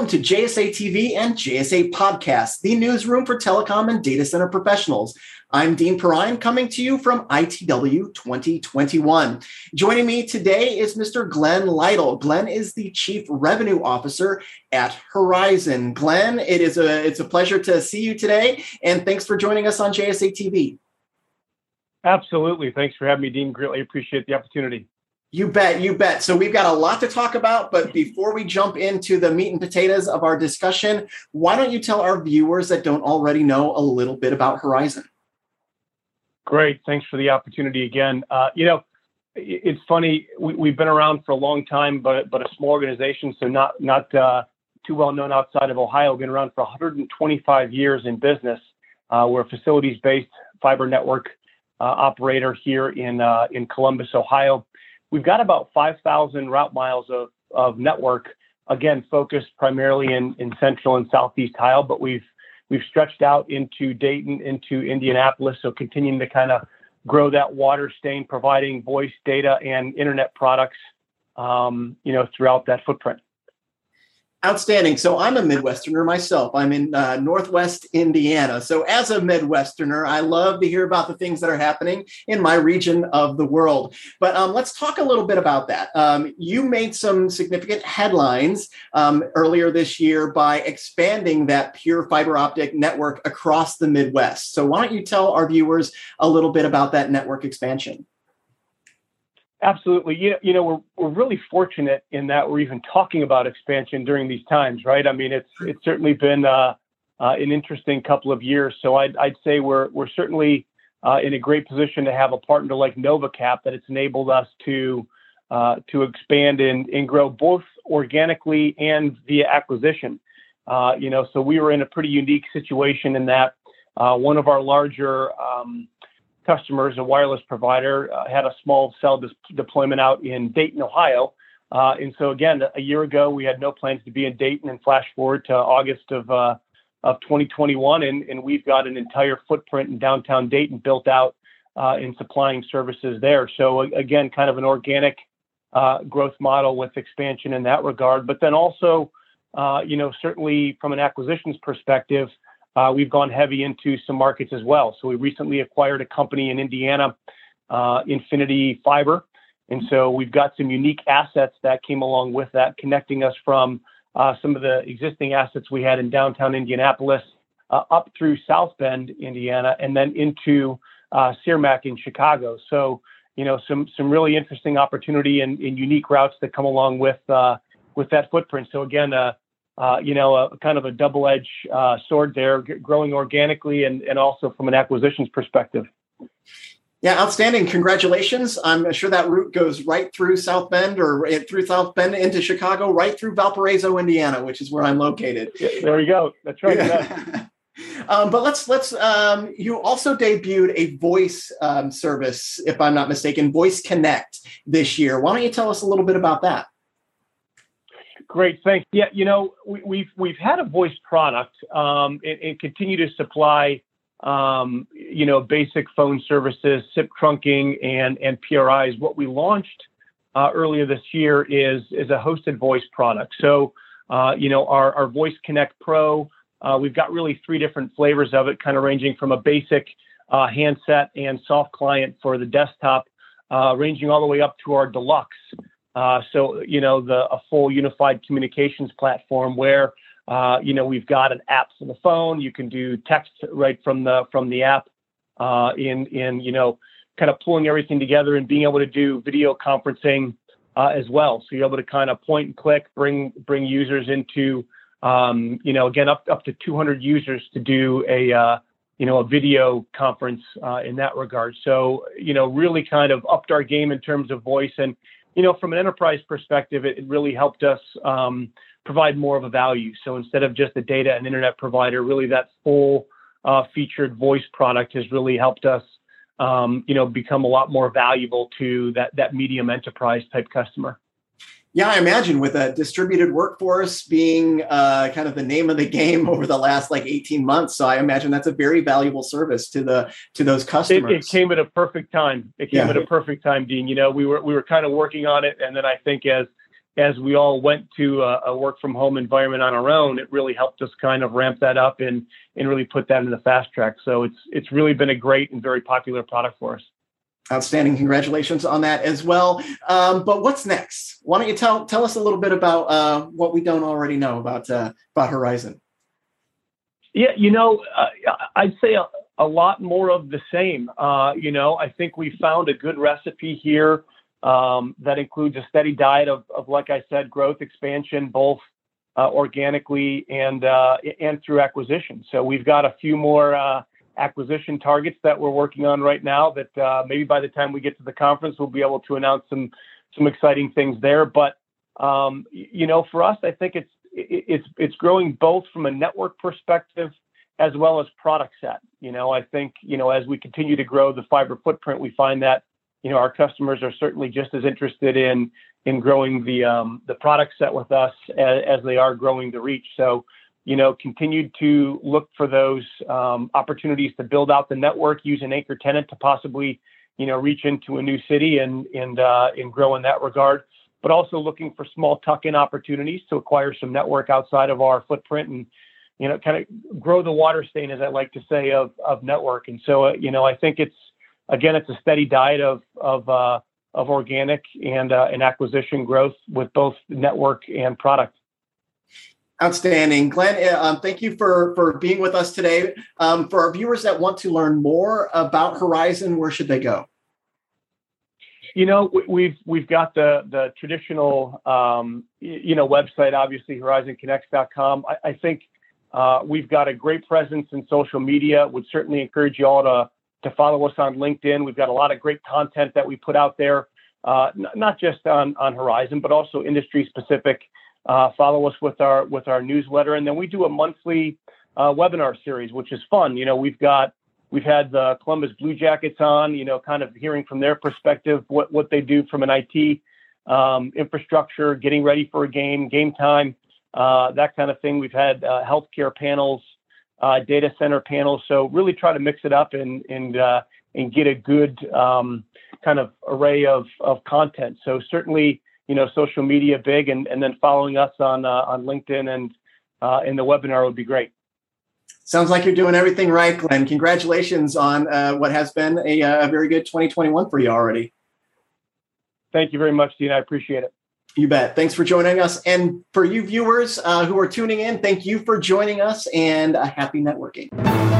Welcome to JSA TV and JSA Podcast, the newsroom for telecom and data center professionals. I'm Dean Perrine coming to you from ITW 2021. Joining me today is Mr. Glenn Lytle. Glenn is the Chief Revenue Officer at Horizon. Glenn, it is a it's a pleasure to see you today, and thanks for joining us on JSA TV. Absolutely. Thanks for having me, Dean. Greatly appreciate the opportunity. You bet, you bet. So we've got a lot to talk about, but before we jump into the meat and potatoes of our discussion, why don't you tell our viewers that don't already know a little bit about Horizon? Great, thanks for the opportunity again. Uh, you know, it's funny we, have been around for a long time, but but a small organization, so not not uh, too well known outside of Ohio. Been around for 125 years in business. Uh, we're a facilities-based fiber network uh, operator here in uh, in Columbus, Ohio We've got about 5,000 route miles of, of network, again, focused primarily in, in central and southeast Ohio, but we've we've stretched out into Dayton, into Indianapolis, so continuing to kind of grow that water stain, providing voice, data, and internet products, um, you know, throughout that footprint. Outstanding. So I'm a Midwesterner myself. I'm in uh, Northwest Indiana. So as a Midwesterner, I love to hear about the things that are happening in my region of the world. But um, let's talk a little bit about that. Um, you made some significant headlines um, earlier this year by expanding that pure fiber optic network across the Midwest. So why don't you tell our viewers a little bit about that network expansion? Absolutely. You know, you know, we're we're really fortunate in that we're even talking about expansion during these times, right? I mean, it's it's certainly been uh, uh, an interesting couple of years. So I'd I'd say we're we're certainly uh, in a great position to have a partner like NovaCap that it's enabled us to uh, to expand and and grow both organically and via acquisition. Uh, you know, so we were in a pretty unique situation in that uh, one of our larger um, customers, a wireless provider, uh, had a small cell dis- deployment out in Dayton, Ohio. Uh, and so again, a year ago, we had no plans to be in Dayton and flash forward to August of, uh, of 2021. And, and we've got an entire footprint in downtown Dayton built out uh, in supplying services there. So again, kind of an organic uh, growth model with expansion in that regard. But then also, uh, you know, certainly from an acquisitions perspective, uh, we've gone heavy into some markets as well. So we recently acquired a company in Indiana, uh, Infinity Fiber. And so we've got some unique assets that came along with that, connecting us from uh, some of the existing assets we had in downtown Indianapolis uh, up through South Bend, Indiana, and then into uh, Cermak in Chicago. So, you know, some some really interesting opportunity and, and unique routes that come along with uh, with that footprint. So again, uh, you know, a kind of a double-edged uh, sword there, g- growing organically and, and also from an acquisitions perspective. Yeah, outstanding. Congratulations. I'm sure that route goes right through South Bend or through South Bend into Chicago, right through Valparaiso, Indiana, which is where I'm located. There you go. That's right. Yeah. um, but let's let's um, you also debuted a voice um, service, if I'm not mistaken, Voice Connect this year. Why don't you tell us a little bit about that? Great, thanks. Yeah, you know, we, we've, we've had a voice product um, and, and, continue to supply, um, you know, basic phone services, SIP trunking, and and PRIs. What we launched uh, earlier this year is is a hosted voice product. So, uh, you know, our our Voice Connect Pro. Uh, we've got really three different flavors of it, kind of ranging from a basic uh, handset and soft client for the desktop, uh, ranging all the way up to our deluxe. Uh, so, you know, the a full unified communications platform where, uh, you know, we've got an app for the phone. You can do text right from the from the app. Uh, in in you know, kind of pulling everything together and being able to do video conferencing uh, as well. So you're able to kind of point and click, bring bring users into, um, you know, again up up to 200 users to do a uh, you know a video conference uh, in that regard. So you know, really kind of upped our game in terms of voice and you know, from an enterprise perspective, it, it really helped us um, provide more of a value. So instead of just a data and internet provider, really that full uh, featured voice product has really helped us, um, you know, become a lot more valuable to that that medium enterprise type customer. Yeah, I imagine with a distributed workforce being uh, kind of the name of the game over the last like 18 months. So I imagine that's a very valuable service to the to those customers. It, it came at a perfect time. It came yeah. at a perfect time, Dean. You know, we were we were kind of working on it, and then I think as as we all went to a, a, work from home environment on our own, it really helped us kind of ramp that up and and really put that in the fast track. So it's it's really been a great and very popular product for us. Outstanding! Congratulations on that as well. Um, but what's next? Why don't you tell tell us a little bit about uh, what we don't already know about uh, about Horizon? Yeah, you know, uh, I'd say a, a, lot more of the same. Uh, you know, I think we found a good recipe here um, that includes a steady diet of, of, like I said, growth expansion, both uh, organically and uh, and through acquisition. So we've got a few more acquisition targets that we're working on right now. That uh, maybe by the time we get to the conference, we'll be able to announce some some exciting things there. But um, you know, for us, I think it's it's it's growing both from a network perspective as well as product set. You know, I think you know as we continue to grow the fiber footprint, we find that you know our customers are certainly just as interested in in growing the um, the product set with us as, as, they are growing the reach. So you know, continued to look for those um, opportunities to build out the network, use an anchor tenant to possibly you know reach into a new city and and uh, and grow in that regard but also looking for small tuck-in opportunities to acquire some network outside of our footprint and you know kind of grow the water stain as i like to say of of network. And so uh, you know i think it's again it's a steady diet of of uh, of organic and uh, and acquisition growth with both network and product Outstanding, Glenn. Uh, um, thank you for for being with us today. Um, for our viewers that want to learn more about Horizon, where should they go? You know, we've we've got the the traditional um, you know website, obviously horizonconnects.com. I, I think uh, we've got a great presence in social media. Would certainly encourage you all to to follow us on LinkedIn. We've got a lot of great content that we put out there, uh, n- not just on on Horizon, but also industry specific. Uh, follow us with our with our newsletter, and then we do a monthly uh, webinar series, which is fun. You know, we've got We've had the Columbus Blue Jackets on, you know, kind of hearing from their perspective what, what they do from an IT um, infrastructure, getting ready for a game, game time, uh, that kind of thing. We've had uh, healthcare panels, uh, data center panels. So really try to mix it up and and uh, and get a good um, kind of array of of content. So certainly, you know, social media big, and and then following us on uh, on LinkedIn and uh, in the webinar would be great. Sounds like you're doing everything right, Glenn. Congratulations on uh, what has been a, uh, a, very good 2021 for you already. Thank you very much, Dean. I appreciate it. You bet. Thanks for joining us. And for you viewers uh, who are tuning in, thank you for joining us and a happy networking.